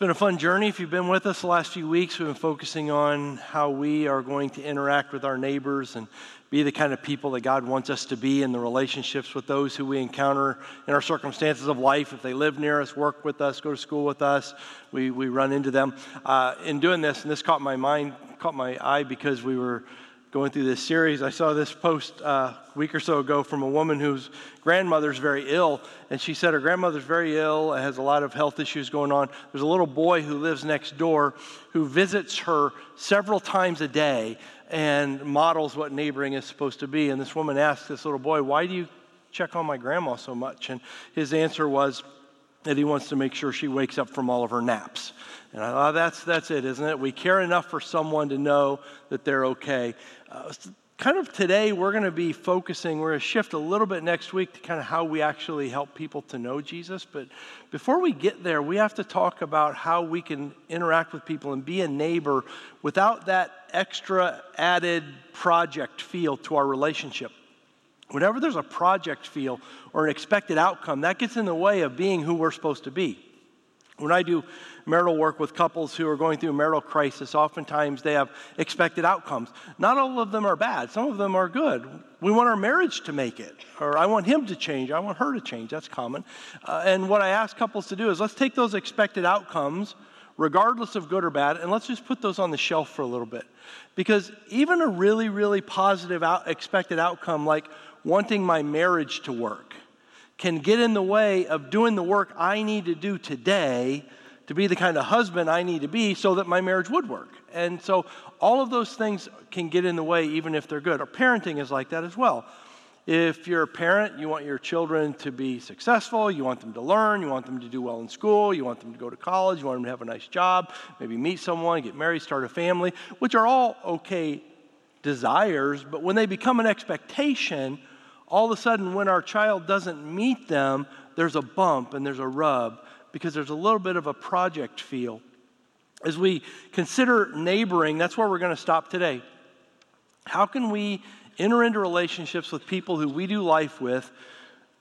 been a fun journey. If you've been with us the last few weeks, we've been focusing on how we are going to interact with our neighbors and be the kind of people that God wants us to be in the relationships with those who we encounter in our circumstances of life. If they live near us, work with us, go to school with us, we, we run into them. Uh, in doing this, and this caught my mind, caught my eye because we were going through this series, I saw this post uh, a week or so ago from a woman whose grandmother's very ill, and she said her grandmother's very ill, and has a lot of health issues going on. There's a little boy who lives next door who visits her several times a day and models what neighboring is supposed to be. And this woman asked this little boy, Why do you check on my grandma so much? And his answer was that he wants to make sure she wakes up from all of her naps. And I thought, that's, that's it, isn't it? We care enough for someone to know that they're okay. Uh, kind of today, we're going to be focusing, we're going to shift a little bit next week to kind of how we actually help people to know Jesus. But before we get there, we have to talk about how we can interact with people and be a neighbor without that extra added project feel to our relationship. Whenever there's a project feel or an expected outcome, that gets in the way of being who we're supposed to be. When I do marital work with couples who are going through a marital crisis, oftentimes they have expected outcomes. Not all of them are bad, some of them are good. We want our marriage to make it, or I want him to change, I want her to change. That's common. Uh, and what I ask couples to do is let's take those expected outcomes, regardless of good or bad, and let's just put those on the shelf for a little bit. Because even a really, really positive out, expected outcome, like wanting my marriage to work, can get in the way of doing the work I need to do today to be the kind of husband I need to be so that my marriage would work. And so all of those things can get in the way even if they're good. Or parenting is like that as well. If you're a parent, you want your children to be successful, you want them to learn, you want them to do well in school, you want them to go to college, you want them to have a nice job, maybe meet someone, get married, start a family, which are all okay desires, but when they become an expectation, all of a sudden, when our child doesn't meet them, there's a bump and there's a rub because there's a little bit of a project feel. As we consider neighboring, that's where we're going to stop today. How can we enter into relationships with people who we do life with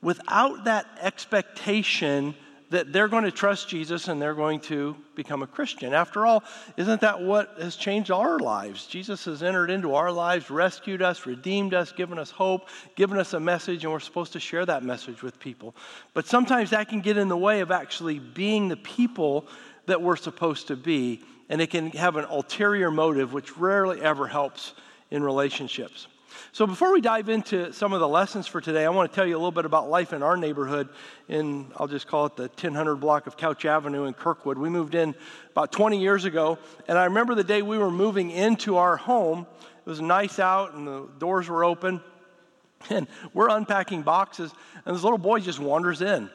without that expectation that they're going to trust Jesus and they're going to become a Christian. After all, isn't that what has changed our lives? Jesus has entered into our lives, rescued us, redeemed us, given us hope, given us a message, and we're supposed to share that message with people. But sometimes that can get in the way of actually being the people that we're supposed to be, and it can have an ulterior motive, which rarely ever helps in relationships. So, before we dive into some of the lessons for today, I want to tell you a little bit about life in our neighborhood in, I'll just call it the 1000 block of Couch Avenue in Kirkwood. We moved in about 20 years ago, and I remember the day we were moving into our home. It was nice out, and the doors were open, and we're unpacking boxes, and this little boy just wanders in.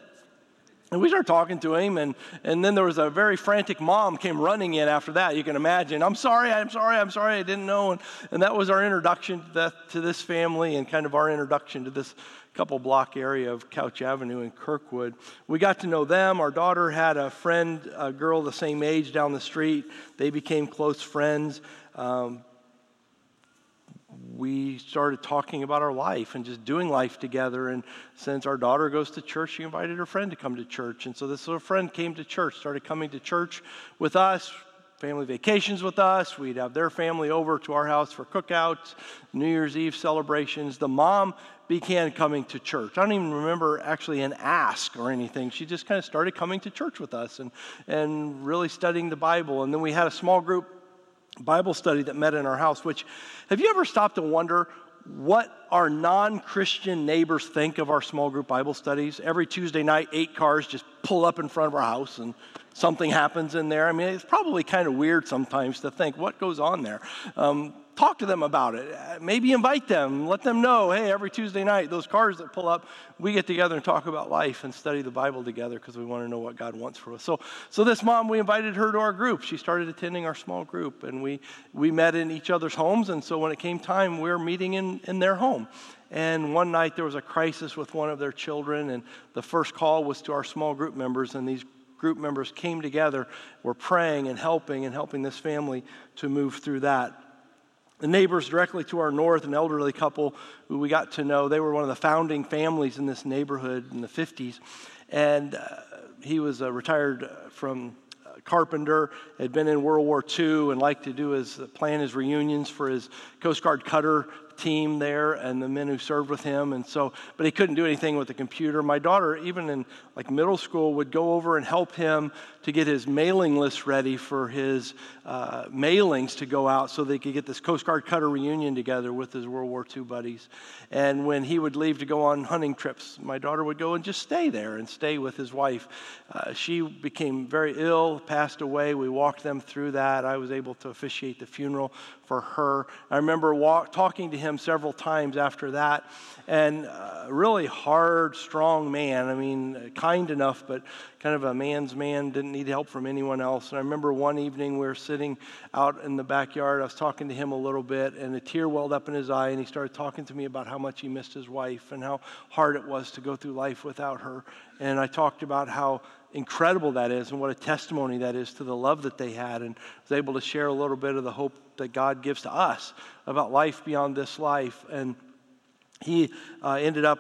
And we started talking to him, and, and then there was a very frantic mom came running in after that. You can imagine, I'm sorry, I'm sorry, I'm sorry, I didn't know. And, and that was our introduction to, that, to this family and kind of our introduction to this couple block area of Couch Avenue in Kirkwood. We got to know them. Our daughter had a friend, a girl the same age down the street. They became close friends. Um, we started talking about our life and just doing life together. And since our daughter goes to church, she invited her friend to come to church. And so this little friend came to church, started coming to church with us, family vacations with us. We'd have their family over to our house for cookouts, New Year's Eve celebrations. The mom began coming to church. I don't even remember actually an ask or anything. She just kind of started coming to church with us and, and really studying the Bible. And then we had a small group Bible study that met in our house, which have you ever stopped to wonder what our non Christian neighbors think of our small group Bible studies? Every Tuesday night, eight cars just pull up in front of our house and something happens in there. I mean, it's probably kind of weird sometimes to think what goes on there. Um, talk to them about it. Maybe invite them. Let them know, hey, every Tuesday night, those cars that pull up, we get together and talk about life and study the Bible together because we want to know what God wants for us. So, so this mom, we invited her to our group. She started attending our small group, and we, we met in each other's homes. And so when it came time, we were meeting in, in their home. And one night there was a crisis with one of their children, and the first call was to our small group members, and these group members came together, were praying and helping and helping this family to move through that. The neighbors directly to our north, an elderly couple who we got to know, they were one of the founding families in this neighborhood in the 50s. And uh, he was uh, retired from uh, carpenter, had been in World War II and liked to do his plan his reunions for his Coast Guard cutter team there and the men who served with him and so but he couldn't do anything with the computer my daughter even in like middle school would go over and help him to get his mailing list ready for his uh, mailings to go out so they could get this coast guard cutter reunion together with his world war ii buddies. And when he would leave to go on hunting trips my daughter would go and just stay there and stay with his wife. Uh, she became very ill passed away. We walked them through that. I was able to officiate the funeral for her. I remember walk, talking to him several times after that, and uh, really hard, strong man. I mean, kind enough, but kind of a man's man, didn't need help from anyone else. And I remember one evening we were sitting out in the backyard. I was talking to him a little bit, and a tear welled up in his eye, and he started talking to me about how much he missed his wife and how hard it was to go through life without her. And I talked about how incredible that is and what a testimony that is to the love that they had and was able to share a little bit of the hope that God gives to us about life beyond this life. And he uh, ended up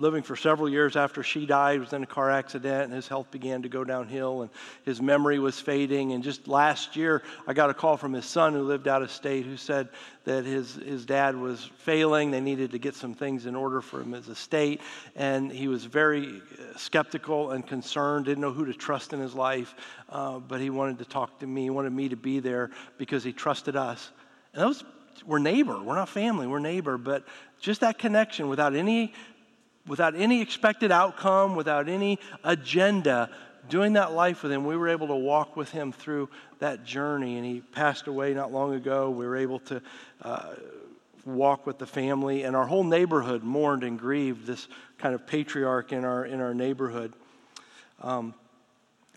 living for several years after she died, was in a car accident, and his health began to go downhill, and his memory was fading. And just last year, I got a call from his son who lived out of state who said that his, his dad was failing. They needed to get some things in order for him as a state, and he was very uh, skeptical and concerned, didn't know who to trust in his life, uh, but he wanted to talk to me. He wanted me to be there because he trusted us. And that was we're neighbor. We're not family. We're neighbor. But just that connection without any without any expected outcome, without any agenda, doing that life with him, we were able to walk with him through that journey. And he passed away not long ago. We were able to uh, walk with the family, and our whole neighborhood mourned and grieved this kind of patriarch in our, in our neighborhood. Um,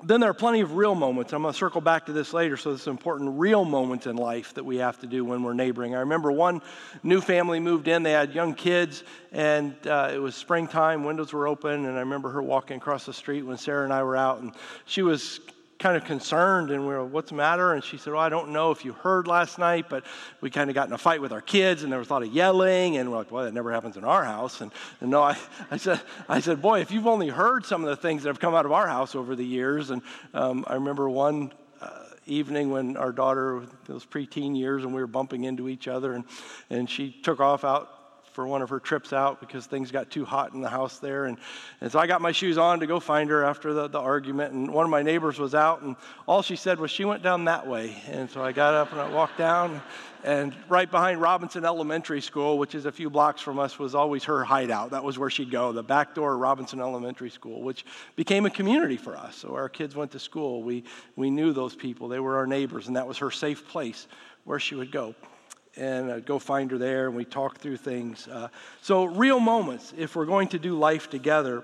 then there are plenty of real moments. I'm going to circle back to this later, so this is important real moments in life that we have to do when we're neighboring. I remember one new family moved in, they had young kids, and uh, it was springtime, windows were open, and I remember her walking across the street when Sarah and I were out, and she was kind of concerned and we were, what's the matter? And she said, well, I don't know if you heard last night, but we kind of got in a fight with our kids and there was a lot of yelling. And we're like, well, that never happens in our house. And, and no, I, I, said, I said, boy, if you've only heard some of the things that have come out of our house over the years. And um, I remember one uh, evening when our daughter, those preteen years, and we were bumping into each other, and, and she took off out for one of her trips out because things got too hot in the house there. And, and so I got my shoes on to go find her after the, the argument. And one of my neighbors was out, and all she said was she went down that way. And so I got up and I walked down. And right behind Robinson Elementary School, which is a few blocks from us, was always her hideout. That was where she'd go, the back door of Robinson Elementary School, which became a community for us. So our kids went to school. We, we knew those people, they were our neighbors, and that was her safe place where she would go and I'd go find her there, and we talk through things. Uh, so, real moments, if we're going to do life together.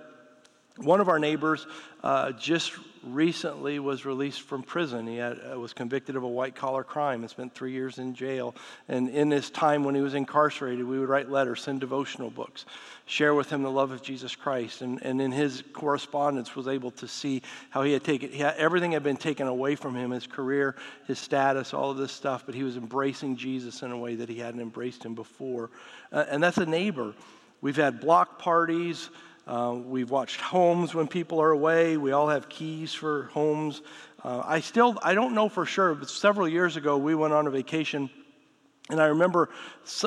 One of our neighbors uh, just recently was released from prison. He had, uh, was convicted of a white collar crime and spent three years in jail. And in this time when he was incarcerated, we would write letters, send devotional books, share with him the love of Jesus Christ. And, and in his correspondence, was able to see how he had taken he had, everything had been taken away from him his career, his status, all of this stuff, but he was embracing Jesus in a way that he hadn't embraced him before. Uh, and that's a neighbor. We've had block parties. Uh, we've watched homes when people are away. We all have keys for homes. Uh, I still, I don't know for sure, but several years ago we went on a vacation and I remember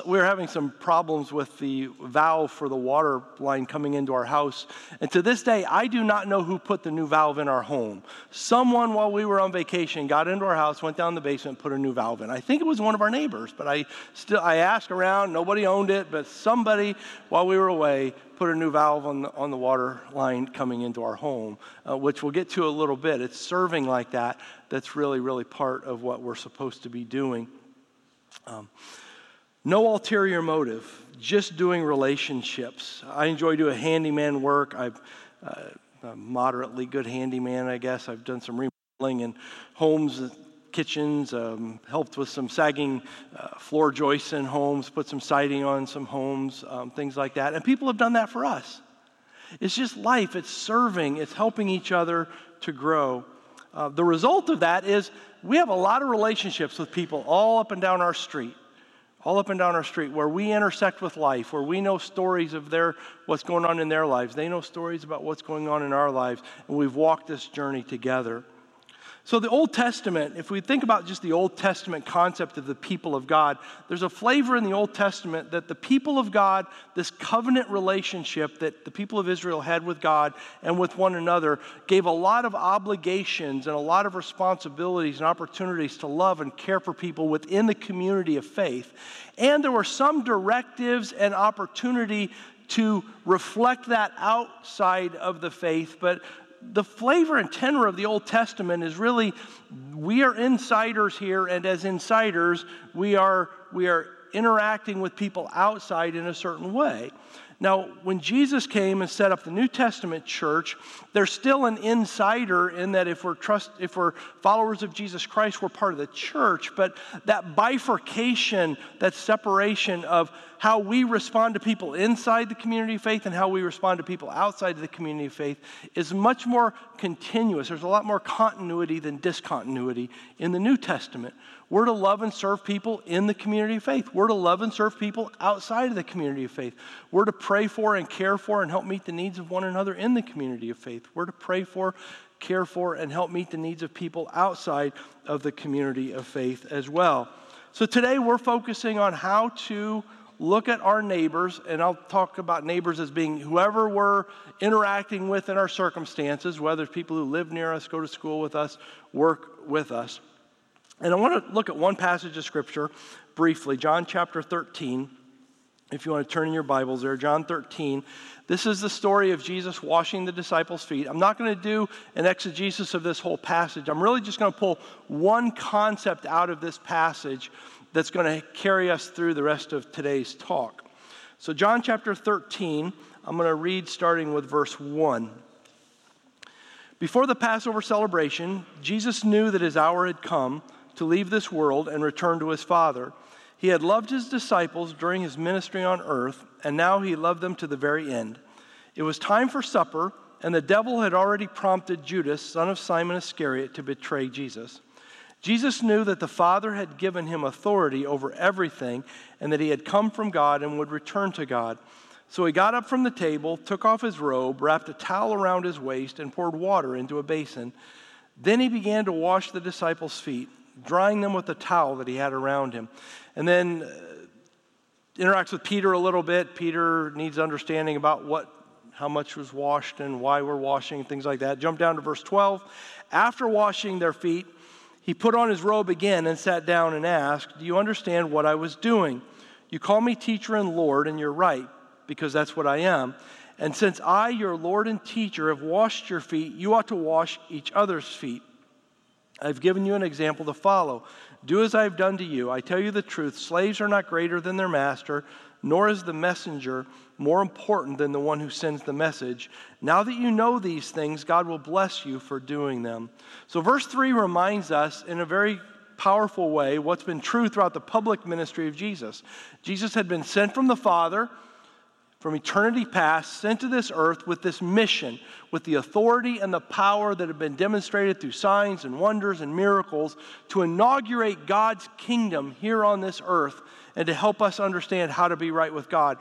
we were having some problems with the valve for the water line coming into our house. And to this day, I do not know who put the new valve in our home. Someone, while we were on vacation, got into our house, went down the basement, put a new valve in. I think it was one of our neighbors, but I still I asked around. Nobody owned it, but somebody, while we were away, put a new valve on the, on the water line coming into our home, uh, which we'll get to a little bit. It's serving like that. That's really, really part of what we're supposed to be doing. Um, no ulterior motive, just doing relationships. I enjoy doing handyman work. I'm uh, a moderately good handyman, I guess. I've done some remodeling in homes, kitchens, um, helped with some sagging uh, floor joists in homes, put some siding on some homes, um, things like that. And people have done that for us. It's just life, it's serving, it's helping each other to grow. Uh, the result of that is we have a lot of relationships with people all up and down our street, all up and down our street where we intersect with life, where we know stories of their what's going on in their lives. They know stories about what's going on in our lives, and we've walked this journey together. So, the Old Testament, if we think about just the Old Testament concept of the people of God, there's a flavor in the Old Testament that the people of God, this covenant relationship that the people of Israel had with God and with one another, gave a lot of obligations and a lot of responsibilities and opportunities to love and care for people within the community of faith. And there were some directives and opportunity to reflect that outside of the faith, but the flavor and tenor of the Old Testament is really we are insiders here, and as insiders, we are, we are interacting with people outside in a certain way. Now, when Jesus came and set up the New Testament church, there's still an insider in that if we're trust if we're followers of Jesus Christ, we're part of the church, but that bifurcation, that separation of how we respond to people inside the community of faith and how we respond to people outside of the community of faith is much more continuous. There's a lot more continuity than discontinuity in the New Testament. We're to love and serve people in the community of faith. We're to love and serve people outside of the community of faith. We're to pray for and care for and help meet the needs of one another in the community of faith. We're to pray for, care for, and help meet the needs of people outside of the community of faith as well. So today we're focusing on how to look at our neighbors, and I'll talk about neighbors as being whoever we're interacting with in our circumstances, whether it's people who live near us, go to school with us, work with us. And I want to look at one passage of Scripture briefly, John chapter 13. If you want to turn in your Bibles there, John 13. This is the story of Jesus washing the disciples' feet. I'm not going to do an exegesis of this whole passage. I'm really just going to pull one concept out of this passage that's going to carry us through the rest of today's talk. So, John chapter 13, I'm going to read starting with verse 1. Before the Passover celebration, Jesus knew that his hour had come to leave this world and return to his Father. He had loved his disciples during his ministry on earth, and now he loved them to the very end. It was time for supper, and the devil had already prompted Judas, son of Simon Iscariot, to betray Jesus. Jesus knew that the Father had given him authority over everything, and that he had come from God and would return to God. So he got up from the table, took off his robe, wrapped a towel around his waist, and poured water into a basin. Then he began to wash the disciples' feet drying them with the towel that he had around him. And then uh, interacts with Peter a little bit. Peter needs understanding about what, how much was washed and why we're washing, things like that. Jump down to verse 12. After washing their feet, he put on his robe again and sat down and asked, Do you understand what I was doing? You call me teacher and Lord, and you're right, because that's what I am. And since I, your Lord and teacher, have washed your feet, you ought to wash each other's feet. I've given you an example to follow. Do as I've done to you. I tell you the truth slaves are not greater than their master, nor is the messenger more important than the one who sends the message. Now that you know these things, God will bless you for doing them. So, verse 3 reminds us in a very powerful way what's been true throughout the public ministry of Jesus. Jesus had been sent from the Father from eternity past, sent to this earth with this mission, with the authority and the power that have been demonstrated through signs and wonders and miracles to inaugurate God's kingdom here on this earth and to help us understand how to be right with God.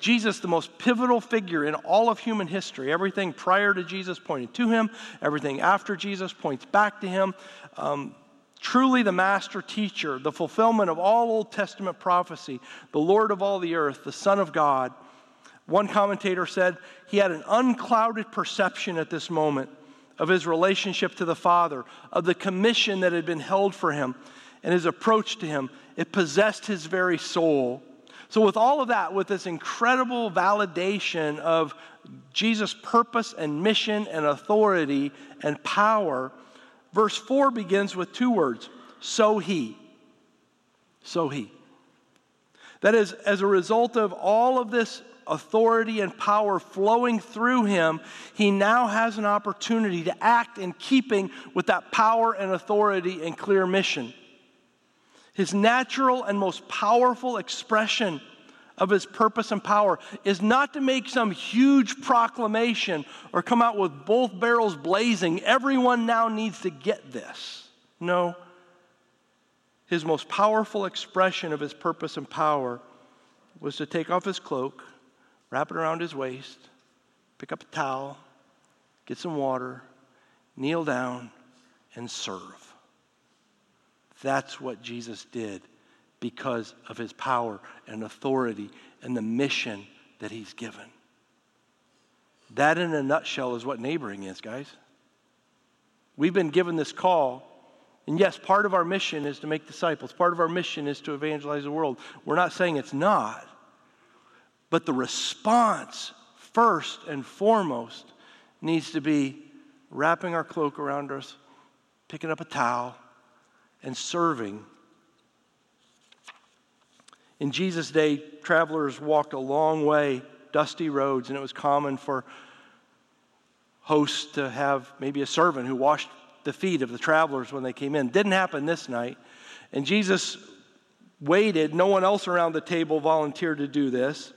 Jesus, the most pivotal figure in all of human history, everything prior to Jesus pointed to him, everything after Jesus points back to him. Um, truly the master teacher, the fulfillment of all Old Testament prophecy, the Lord of all the earth, the Son of God. One commentator said he had an unclouded perception at this moment of his relationship to the Father, of the commission that had been held for him, and his approach to him. It possessed his very soul. So, with all of that, with this incredible validation of Jesus' purpose and mission and authority and power, verse 4 begins with two words so he. So he. That is, as a result of all of this authority and power flowing through him, he now has an opportunity to act in keeping with that power and authority and clear mission. His natural and most powerful expression of his purpose and power is not to make some huge proclamation or come out with both barrels blazing. Everyone now needs to get this. No. His most powerful expression of his purpose and power was to take off his cloak, wrap it around his waist, pick up a towel, get some water, kneel down, and serve. That's what Jesus did because of his power and authority and the mission that he's given. That, in a nutshell, is what neighboring is, guys. We've been given this call. And yes, part of our mission is to make disciples. Part of our mission is to evangelize the world. We're not saying it's not. But the response, first and foremost, needs to be wrapping our cloak around us, picking up a towel, and serving. In Jesus' day, travelers walked a long way, dusty roads, and it was common for hosts to have maybe a servant who washed the feet of the travelers when they came in. Didn't happen this night. And Jesus waited. No one else around the table volunteered to do this.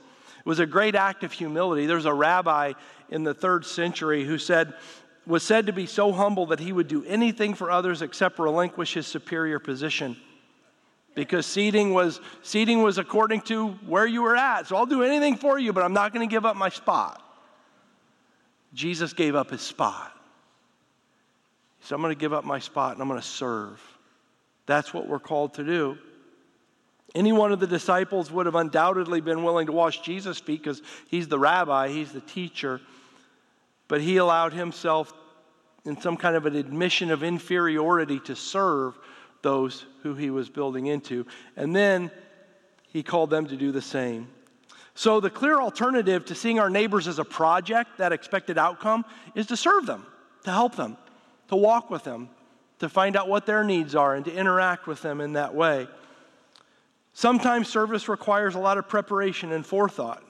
Was a great act of humility. There's a rabbi in the third century who said, was said to be so humble that he would do anything for others except relinquish his superior position. Because seating was, seating was according to where you were at. So I'll do anything for you, but I'm not going to give up my spot. Jesus gave up his spot. Said, I'm going to give up my spot and I'm going to serve. That's what we're called to do. Any one of the disciples would have undoubtedly been willing to wash Jesus' feet because he's the rabbi, he's the teacher. But he allowed himself in some kind of an admission of inferiority to serve those who he was building into. And then he called them to do the same. So, the clear alternative to seeing our neighbors as a project, that expected outcome, is to serve them, to help them, to walk with them, to find out what their needs are, and to interact with them in that way. Sometimes service requires a lot of preparation and forethought.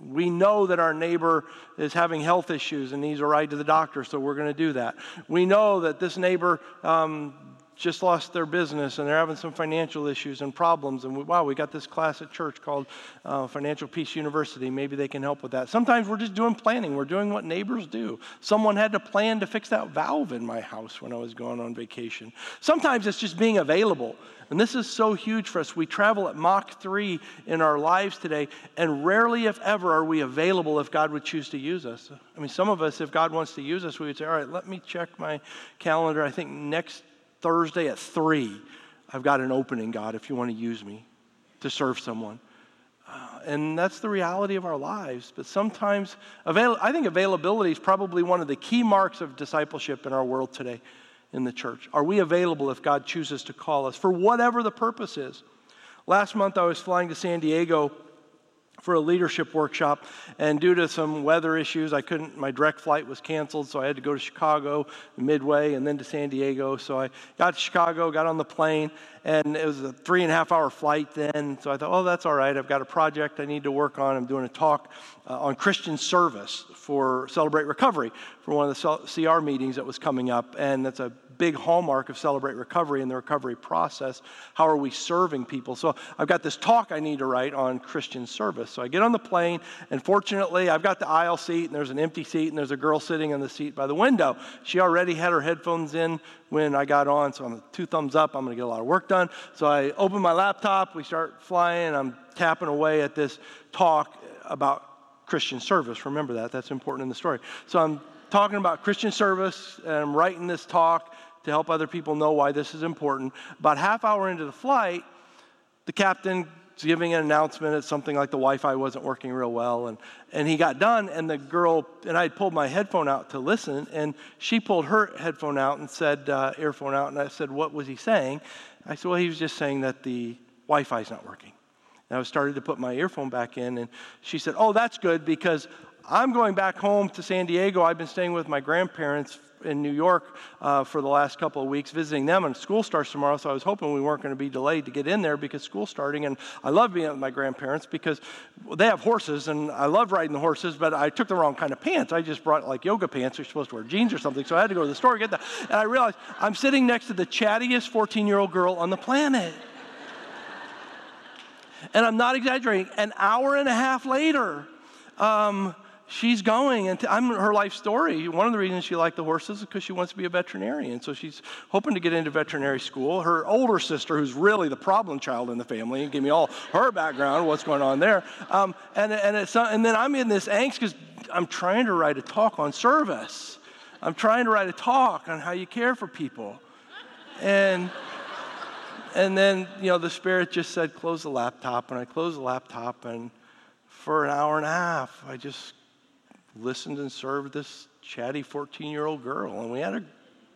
We know that our neighbor is having health issues and needs a ride to the doctor, so we're going to do that. We know that this neighbor um, just lost their business and they're having some financial issues and problems. And we, wow, we got this class at church called uh, Financial Peace University. Maybe they can help with that. Sometimes we're just doing planning, we're doing what neighbors do. Someone had to plan to fix that valve in my house when I was going on vacation. Sometimes it's just being available. And this is so huge for us. We travel at Mach 3 in our lives today, and rarely, if ever, are we available if God would choose to use us. I mean, some of us, if God wants to use us, we would say, All right, let me check my calendar. I think next Thursday at 3, I've got an opening, God, if you want to use me to serve someone. Uh, and that's the reality of our lives. But sometimes, avail- I think availability is probably one of the key marks of discipleship in our world today in the church. Are we available if God chooses to call us for whatever the purpose is? Last month, I was flying to San Diego for a leadership workshop. And due to some weather issues, I couldn't, my direct flight was canceled, so I had to go to Chicago, Midway, and then to San Diego. So I got to Chicago, got on the plane, and it was a three and a half hour flight then. So I thought, oh, that's all right. I've got a project I need to work on. I'm doing a talk uh, on Christian service for Celebrate Recovery for one of the CR meetings that was coming up. And that's a big hallmark of Celebrate Recovery and the recovery process. How are we serving people? So I've got this talk I need to write on Christian service. So I get on the plane, and fortunately, I've got the aisle seat, and there's an empty seat, and there's a girl sitting in the seat by the window. She already had her headphones in when I got on, so I'm two thumbs up. I'm going to get a lot of work done. So I open my laptop, we start flying, and I'm tapping away at this talk about Christian service. Remember that, that's important in the story. So I'm talking about Christian service, and I'm writing this talk to help other people know why this is important. About half hour into the flight, the captain giving an announcement that something like the Wi-Fi wasn't working real well, and and he got done, and the girl and I had pulled my headphone out to listen, and she pulled her headphone out and said uh, earphone out, and I said, "What was he saying?" I said, "Well, he was just saying that the Wi-Fi is not working." And I started to put my earphone back in, and she said, "Oh, that's good because I'm going back home to San Diego. I've been staying with my grandparents in New York uh, for the last couple of weeks, visiting them, and school starts tomorrow. So I was hoping we weren't going to be delayed to get in there because school's starting. And I love being with my grandparents because they have horses, and I love riding the horses. But I took the wrong kind of pants. I just brought like yoga pants. You're supposed to wear jeans or something. So I had to go to the store and get that. And I realized I'm sitting next to the chattiest 14 year old girl on the planet. and I'm not exaggerating. An hour and a half later. Um, she's going, and I'm her life story. One of the reasons she liked the horses is because she wants to be a veterinarian. So she's hoping to get into veterinary school. Her older sister, who's really the problem child in the family, give me all her background, what's going on there. Um, and, and, and then I'm in this angst because I'm trying to write a talk on service. I'm trying to write a talk on how you care for people. And and then, you know, the Spirit just said, close the laptop. And I closed the laptop, and for an hour and a half, I just listened and served this chatty 14 year old girl. And we had a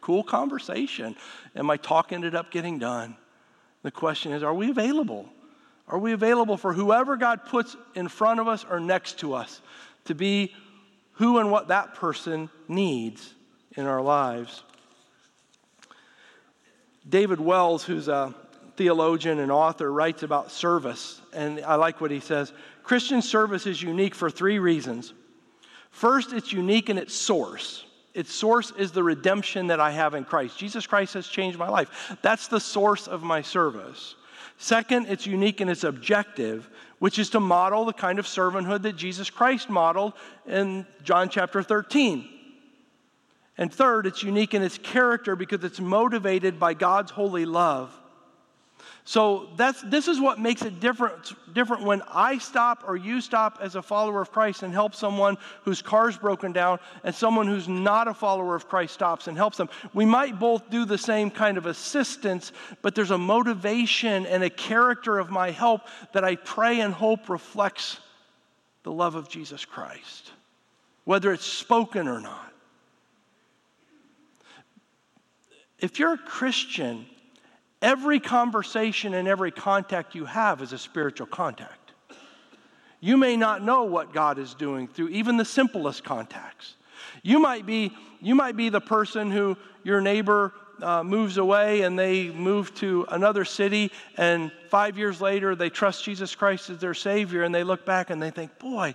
cool conversation. And my talk ended up getting done. The question is, are we available? Are we available for whoever God puts in front of us or next to us to be who and what that person needs in our lives? David Wells, who's a theologian and author, writes about service, and I like what he says. Christian service is unique for three reasons. First, it's unique in its source. Its source is the redemption that I have in Christ. Jesus Christ has changed my life. That's the source of my service. Second, it's unique in its objective, which is to model the kind of servanthood that Jesus Christ modeled in John chapter 13. And third, it's unique in its character because it's motivated by God's holy love. So that's, this is what makes it different, different when I stop or you stop as a follower of Christ and help someone whose car's broken down and someone who's not a follower of Christ stops and helps them. We might both do the same kind of assistance, but there's a motivation and a character of my help that I pray and hope reflects the love of Jesus Christ, whether it's spoken or not. If you're a Christian, Every conversation and every contact you have is a spiritual contact. You may not know what God is doing through even the simplest contacts. You might be, you might be the person who your neighbor uh, moves away and they move to another city, and five years later they trust Jesus Christ as their Savior, and they look back and they think, boy,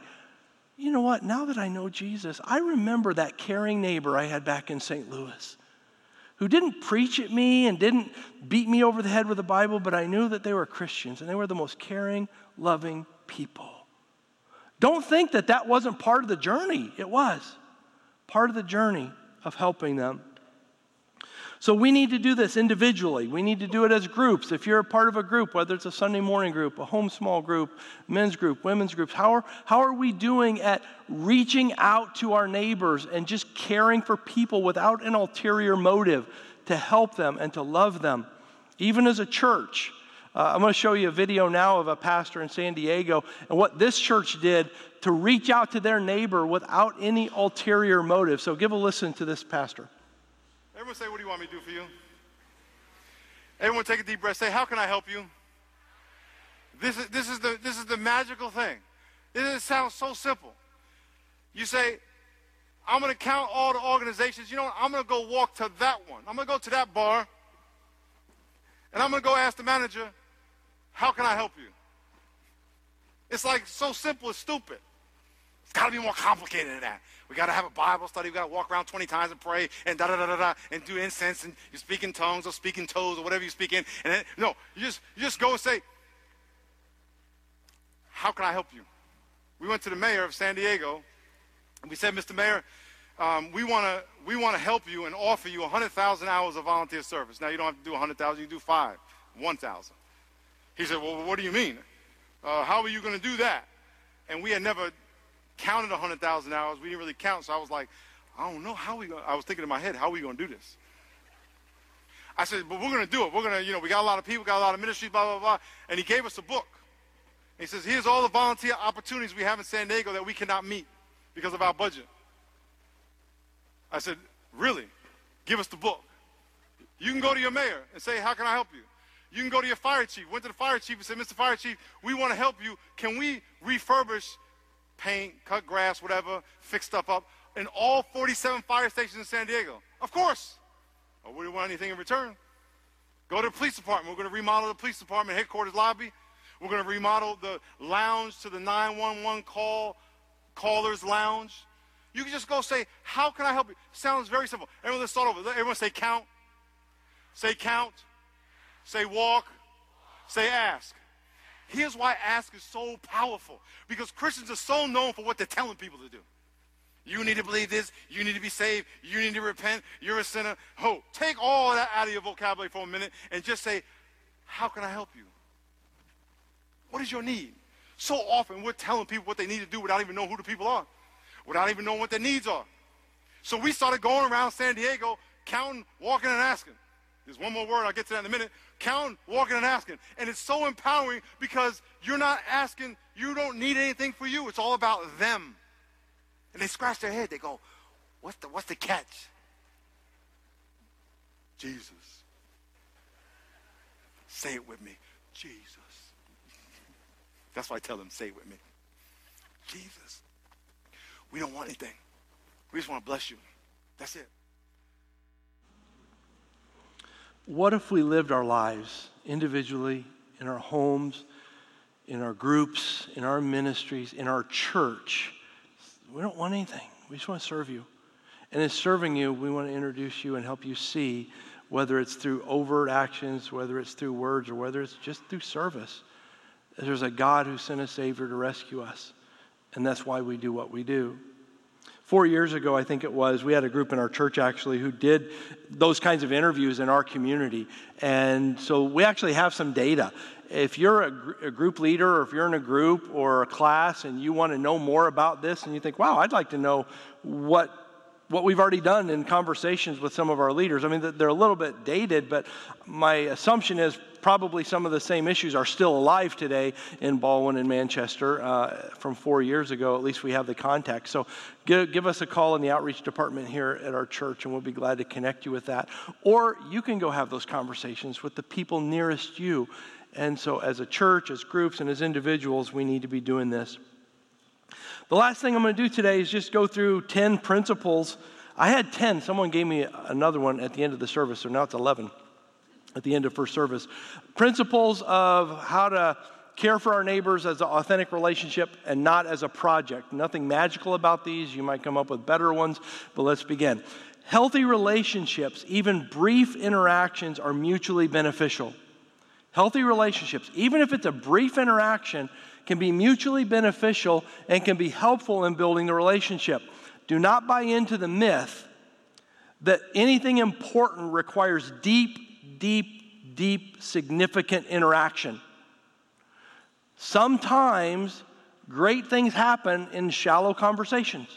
you know what? Now that I know Jesus, I remember that caring neighbor I had back in St. Louis who didn't preach at me and didn't beat me over the head with the Bible, but I knew that they were Christians and they were the most caring, loving people. Don't think that that wasn't part of the journey. It was part of the journey of helping them. So we need to do this individually. We need to do it as groups. If you're a part of a group, whether it's a Sunday morning group, a home small group, men's group, women's groups, how are, how are we doing at reaching out to our neighbors and just caring for people without an ulterior motive to help them and to love them? Even as a church, uh, I'm going to show you a video now of a pastor in San Diego and what this church did to reach out to their neighbor without any ulterior motive. So give a listen to this pastor. Everyone say, What do you want me to do for you? Everyone take a deep breath. Say, How can I help you? This is, this is, the, this is the magical thing. It sounds so simple. You say, I'm going to count all the organizations. You know what? I'm going to go walk to that one. I'm going to go to that bar. And I'm going to go ask the manager, How can I help you? It's like so simple, it's stupid. It's got to be more complicated than that. We got to have a Bible study. We got to walk around 20 times and pray and da da da da da and do incense and you speak in tongues or speak in toes or whatever you speak in. And then, no, you just you just go and say, "How can I help you?" We went to the mayor of San Diego and we said, "Mr. Mayor, um, we want to we want to help you and offer you 100,000 hours of volunteer service. Now you don't have to do 100,000, you do five, 1,000." He said, "Well, what do you mean? Uh, how are you going to do that?" And we had never counted 100,000 hours. We didn't really count, so I was like, I don't know how we going I was thinking in my head, how are we going to do this? I said, but we're going to do it. We're going to, you know, we got a lot of people, got a lot of ministries, blah, blah, blah. And he gave us a book. he says, here's all the volunteer opportunities we have in San Diego that we cannot meet because of our budget. I said, really? Give us the book. You can go to your mayor and say, how can I help you? You can go to your fire chief. Went to the fire chief and said, Mr. Fire Chief, we want to help you. Can we refurbish paint, cut grass, whatever, fix stuff up in all 47 fire stations in San Diego? Of course. Or we don't want anything in return. Go to the police department. We're going to remodel the police department headquarters lobby. We're going to remodel the lounge to the 911 call callers lounge. You can just go say, "How can I help you?" Sounds very simple. Everyone, let's start over. Everyone say count. Say count. Say walk. Say ask. Here's why ask is so powerful. Because Christians are so known for what they're telling people to do. You need to believe this. You need to be saved. You need to repent. You're a sinner. Oh, take all that out of your vocabulary for a minute and just say, How can I help you? What is your need? So often we're telling people what they need to do without even knowing who the people are, without even knowing what their needs are. So we started going around San Diego, counting, walking, and asking. There's one more word, I'll get to that in a minute. Count, walking, and asking. And it's so empowering because you're not asking, you don't need anything for you. It's all about them. And they scratch their head. They go, what's the, what's the catch? Jesus. Say it with me. Jesus. That's why I tell them, say it with me. Jesus. We don't want anything. We just want to bless you. That's it. What if we lived our lives individually, in our homes, in our groups, in our ministries, in our church? We don't want anything. We just want to serve you. And in serving you, we want to introduce you and help you see whether it's through overt actions, whether it's through words, or whether it's just through service. There's a God who sent a Savior to rescue us. And that's why we do what we do. Four years ago, I think it was, we had a group in our church actually who did those kinds of interviews in our community. And so we actually have some data. If you're a, gr- a group leader or if you're in a group or a class and you want to know more about this and you think, wow, I'd like to know what what we've already done in conversations with some of our leaders. I mean, they're a little bit dated, but my assumption is probably some of the same issues are still alive today in Ballwin and Manchester uh, from four years ago. At least we have the contact. So give, give us a call in the outreach department here at our church, and we'll be glad to connect you with that. Or you can go have those conversations with the people nearest you. And so, as a church, as groups, and as individuals, we need to be doing this. The last thing I'm going to do today is just go through 10 principles. I had 10. Someone gave me another one at the end of the service, so now it's 11 at the end of first service. Principles of how to care for our neighbors as an authentic relationship and not as a project. Nothing magical about these. You might come up with better ones, but let's begin. Healthy relationships, even brief interactions, are mutually beneficial. Healthy relationships, even if it's a brief interaction, can be mutually beneficial and can be helpful in building the relationship. Do not buy into the myth that anything important requires deep, deep, deep, significant interaction. Sometimes great things happen in shallow conversations.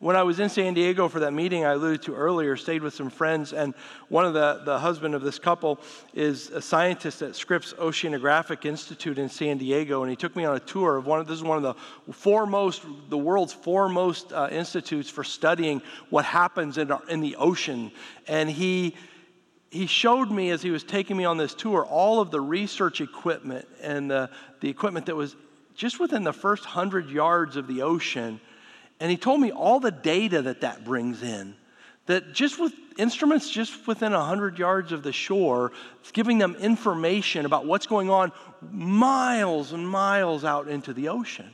When I was in San Diego for that meeting I alluded to earlier, stayed with some friends, and one of the, the husband of this couple is a scientist at Scripps Oceanographic Institute in San Diego, and he took me on a tour of one of, this is one of the foremost, the world's foremost uh, institutes for studying what happens in, our, in the ocean. And he, he showed me as he was taking me on this tour all of the research equipment and the, the equipment that was just within the first hundred yards of the ocean and he told me all the data that that brings in. That just with instruments just within 100 yards of the shore, it's giving them information about what's going on miles and miles out into the ocean.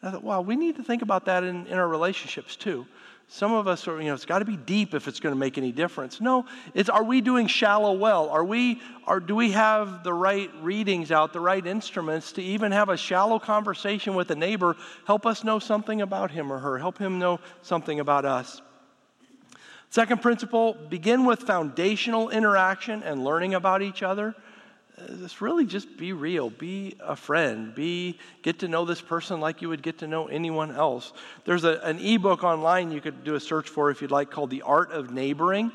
And I thought, wow, we need to think about that in, in our relationships too. Some of us are, you know, it's got to be deep if it's going to make any difference. No, it's are we doing shallow well? Are we, are, do we have the right readings out, the right instruments to even have a shallow conversation with a neighbor, help us know something about him or her, help him know something about us? Second principle begin with foundational interaction and learning about each other just really just be real be a friend be get to know this person like you would get to know anyone else. There's a, an ebook online you could do a search for if you'd like called the art of neighboring.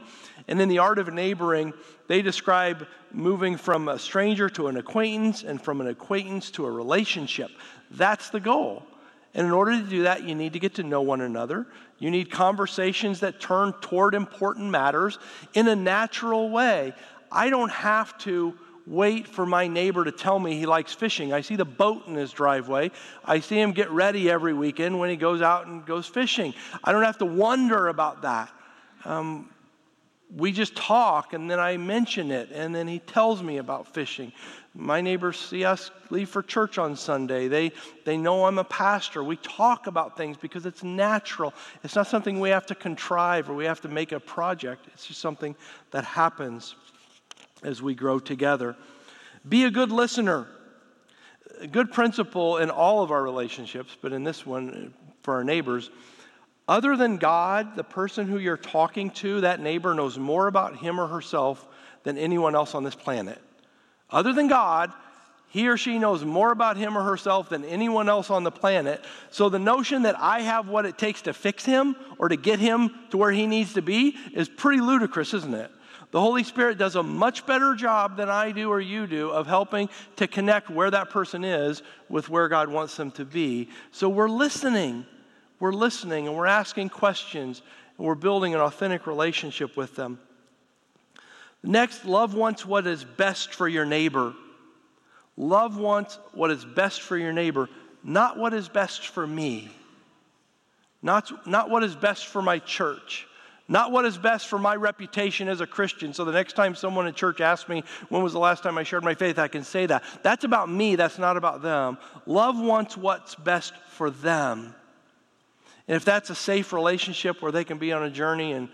And in the art of neighboring they describe moving from a stranger to an acquaintance and from an acquaintance to a relationship. That's the goal. And in order to do that you need to get to know one another. You need conversations that turn toward important matters in a natural way. I don't have to wait for my neighbor to tell me he likes fishing. I see the boat in his driveway. I see him get ready every weekend when he goes out and goes fishing. I don't have to wonder about that. Um, we just talk and then I mention it and then he tells me about fishing. My neighbors see us leave for church on Sunday. They, they know I'm a pastor. We talk about things because it's natural. It's not something we have to contrive or we have to make a project. It's just something that happens as we grow together. Be a good listener. A good principle in all of our relationships, but in this one for our neighbors. Other than God, the person who you're talking to, that neighbor knows more about him or herself than anyone else on this planet. Other than God, he or she knows more about him or herself than anyone else on the planet. So the notion that I have what it takes to fix him or to get him to where he needs to be is pretty ludicrous, isn't it? The Holy Spirit does a much better job than I do or you do of helping to connect where that person is with where God wants them to be. So we're listening. We're listening and we're asking questions and we're building an authentic relationship with them. Next, love wants what is best for your neighbor. Love wants what is best for your neighbor, not what is best for me. Not, not what is best for my church. Not what is best for my reputation as a Christian. So the next time someone in church asks me, when was the last time I shared my faith, I can say that. That's about me, that's not about them. Love wants what's best for them. And if that's a safe relationship where they can be on a journey and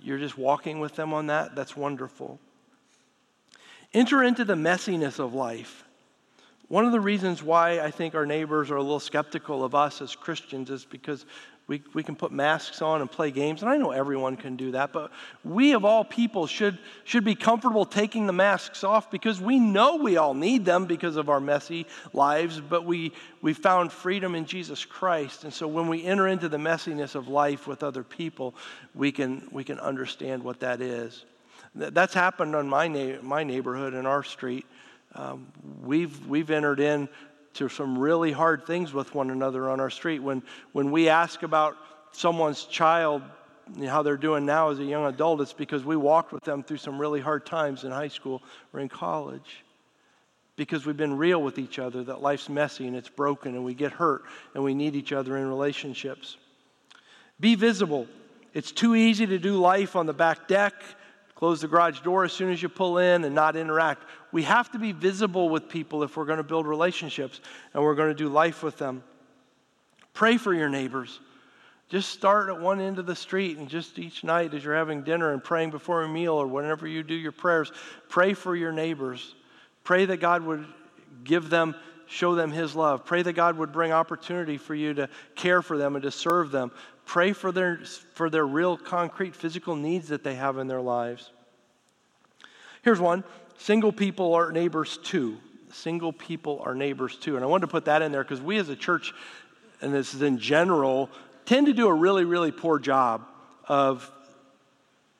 you're just walking with them on that, that's wonderful. Enter into the messiness of life. One of the reasons why I think our neighbors are a little skeptical of us as Christians is because we, we can put masks on and play games, and I know everyone can do that, but we of all people should, should be comfortable taking the masks off because we know we all need them because of our messy lives, but we, we found freedom in Jesus Christ. And so when we enter into the messiness of life with other people, we can, we can understand what that is. That's happened on my, na- my neighborhood in our street. Um, we've, we've entered in to some really hard things with one another on our street. When, when we ask about someone's child, you know, how they're doing now as a young adult, it's because we walked with them through some really hard times in high school or in college. Because we've been real with each other that life's messy and it's broken and we get hurt and we need each other in relationships. Be visible. It's too easy to do life on the back deck close the garage door as soon as you pull in and not interact. We have to be visible with people if we're going to build relationships and we're going to do life with them. Pray for your neighbors. Just start at one end of the street and just each night as you're having dinner and praying before a meal or whenever you do your prayers, pray for your neighbors. Pray that God would give them, show them His love. Pray that God would bring opportunity for you to care for them and to serve them. Pray for their, for their real, concrete, physical needs that they have in their lives. Here's one single people are neighbors too. Single people are neighbors too. And I wanted to put that in there because we as a church, and this is in general, tend to do a really, really poor job of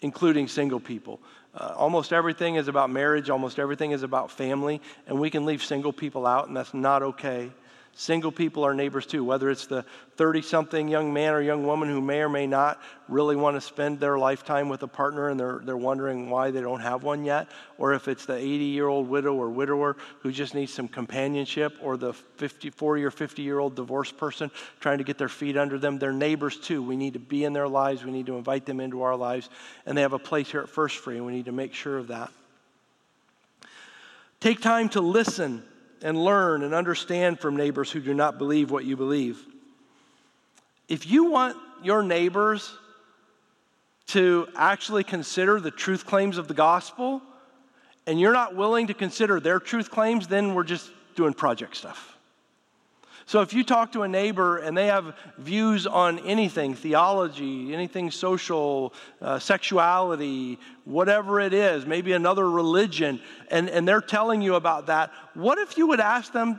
including single people. Uh, almost everything is about marriage, almost everything is about family, and we can leave single people out, and that's not okay. Single people are neighbors too, whether it's the 30 something young man or young woman who may or may not really want to spend their lifetime with a partner and they're, they're wondering why they don't have one yet, or if it's the 80 year old widow or widower who just needs some companionship, or the 50, 40 or 50 year old divorced person trying to get their feet under them. They're neighbors too. We need to be in their lives, we need to invite them into our lives, and they have a place here at First Free, and we need to make sure of that. Take time to listen and learn and understand from neighbors who do not believe what you believe. If you want your neighbors to actually consider the truth claims of the gospel, and you're not willing to consider their truth claims, then we're just doing project stuff. So if you talk to a neighbor and they have views on anything theology, anything social, uh, sexuality, whatever it is, maybe another religion, and, and they're telling you about that, what if you would ask them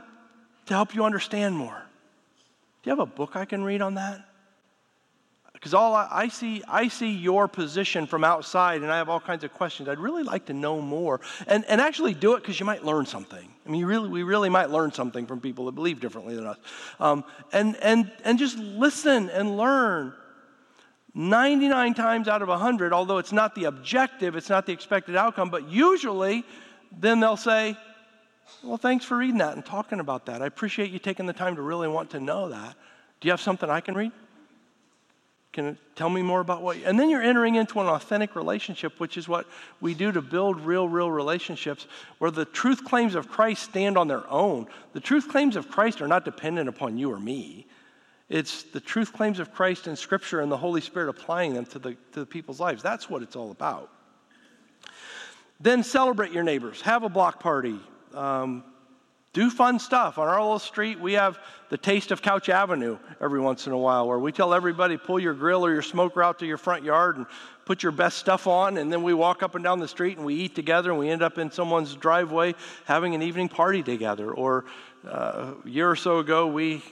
to help you understand more? Do you have a book I can read on that? Because all I, I, see, I see your position from outside, and I have all kinds of questions. I'd really like to know more, and, and actually do it because you might learn something. I mean, really, we really might learn something from people that believe differently than us, um, and and and just listen and learn. 99 times out of 100, although it's not the objective, it's not the expected outcome, but usually, then they'll say, "Well, thanks for reading that and talking about that. I appreciate you taking the time to really want to know that. Do you have something I can read?" Can tell me more about what? You, and then you're entering into an authentic relationship, which is what we do to build real, real relationships where the truth claims of Christ stand on their own. The truth claims of Christ are not dependent upon you or me. It's the truth claims of Christ in Scripture and the Holy Spirit applying them to the, to the people's lives. That's what it's all about. Then celebrate your neighbors. Have a block party. Um, do fun stuff. On our little street, we have the taste of Couch Avenue every once in a while, where we tell everybody pull your grill or your smoker out to your front yard and put your best stuff on, and then we walk up and down the street and we eat together, and we end up in someone's driveway having an evening party together. Or uh, a year or so ago, we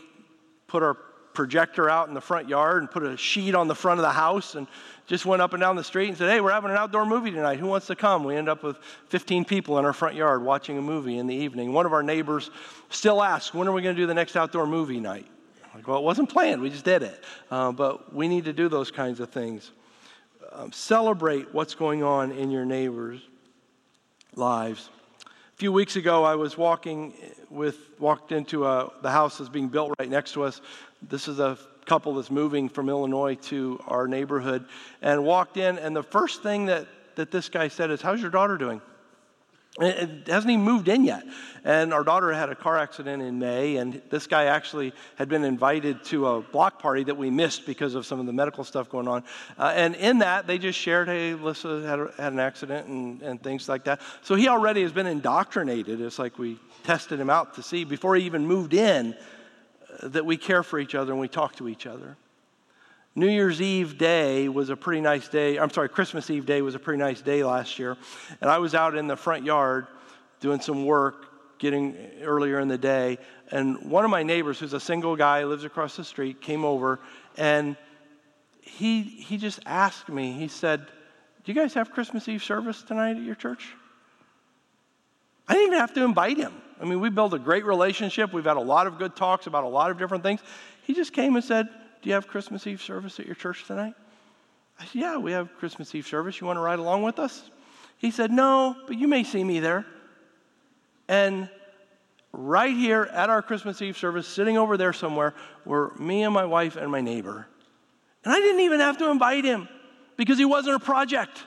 put our projector out in the front yard and put a sheet on the front of the house and just went up and down the street and said, Hey, we're having an outdoor movie tonight. Who wants to come? We end up with 15 people in our front yard watching a movie in the evening. One of our neighbors still asks, When are we going to do the next outdoor movie night? Like, well, it wasn't planned. We just did it. Uh, but we need to do those kinds of things. Um, celebrate what's going on in your neighbors' lives. A few weeks ago, I was walking with walked into a, the house that's being built right next to us. This is a couple that's moving from Illinois to our neighborhood and walked in. And the first thing that, that this guy said is, How's your daughter doing? It hasn't even moved in yet. And our daughter had a car accident in May, and this guy actually had been invited to a block party that we missed because of some of the medical stuff going on. Uh, and in that, they just shared, hey, Alyssa had, had an accident and, and things like that. So he already has been indoctrinated. It's like we tested him out to see before he even moved in that we care for each other and we talk to each other. New Year's Eve day was a pretty nice day. I'm sorry, Christmas Eve day was a pretty nice day last year. And I was out in the front yard doing some work, getting earlier in the day. And one of my neighbors, who's a single guy, lives across the street, came over and he, he just asked me, he said, Do you guys have Christmas Eve service tonight at your church? I didn't even have to invite him. I mean, we built a great relationship. We've had a lot of good talks about a lot of different things. He just came and said, Do you have Christmas Eve service at your church tonight? I said, Yeah, we have Christmas Eve service. You want to ride along with us? He said, No, but you may see me there. And right here at our Christmas Eve service, sitting over there somewhere, were me and my wife and my neighbor. And I didn't even have to invite him because he wasn't a project.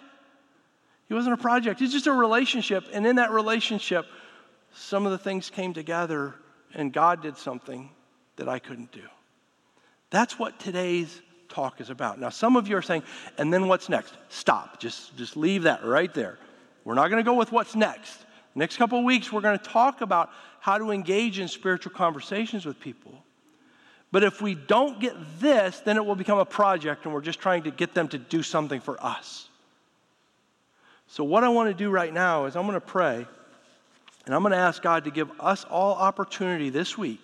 He wasn't a project, it's just a relationship. And in that relationship, some of the things came together and God did something that I couldn't do. That's what today's talk is about. Now, some of you are saying, and then what's next? Stop. Just, just leave that right there. We're not going to go with what's next. Next couple of weeks, we're going to talk about how to engage in spiritual conversations with people. But if we don't get this, then it will become a project and we're just trying to get them to do something for us. So, what I want to do right now is I'm going to pray. And I'm going to ask God to give us all opportunity this week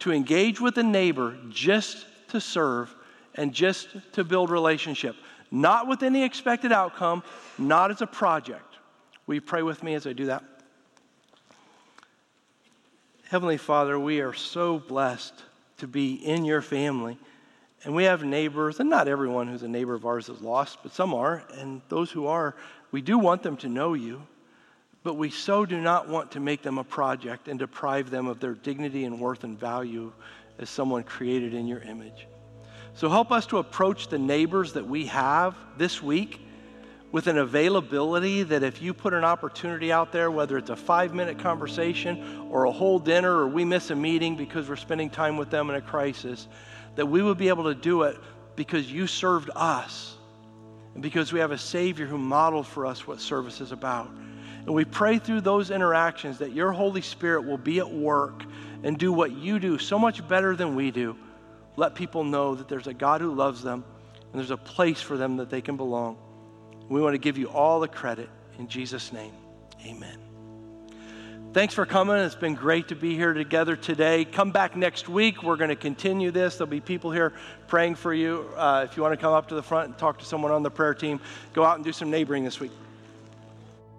to engage with a neighbor just to serve and just to build relationship, not with any expected outcome, not as a project. Will you pray with me as I do that? Heavenly Father, we are so blessed to be in your family. And we have neighbors, and not everyone who's a neighbor of ours is lost, but some are. And those who are, we do want them to know you. But we so do not want to make them a project and deprive them of their dignity and worth and value as someone created in your image. So help us to approach the neighbors that we have this week with an availability that if you put an opportunity out there, whether it's a five minute conversation or a whole dinner or we miss a meeting because we're spending time with them in a crisis, that we would be able to do it because you served us and because we have a Savior who modeled for us what service is about. And we pray through those interactions that your Holy Spirit will be at work and do what you do so much better than we do. Let people know that there's a God who loves them and there's a place for them that they can belong. We want to give you all the credit in Jesus' name. Amen. Thanks for coming. It's been great to be here together today. Come back next week. We're going to continue this. There'll be people here praying for you. Uh, if you want to come up to the front and talk to someone on the prayer team, go out and do some neighboring this week.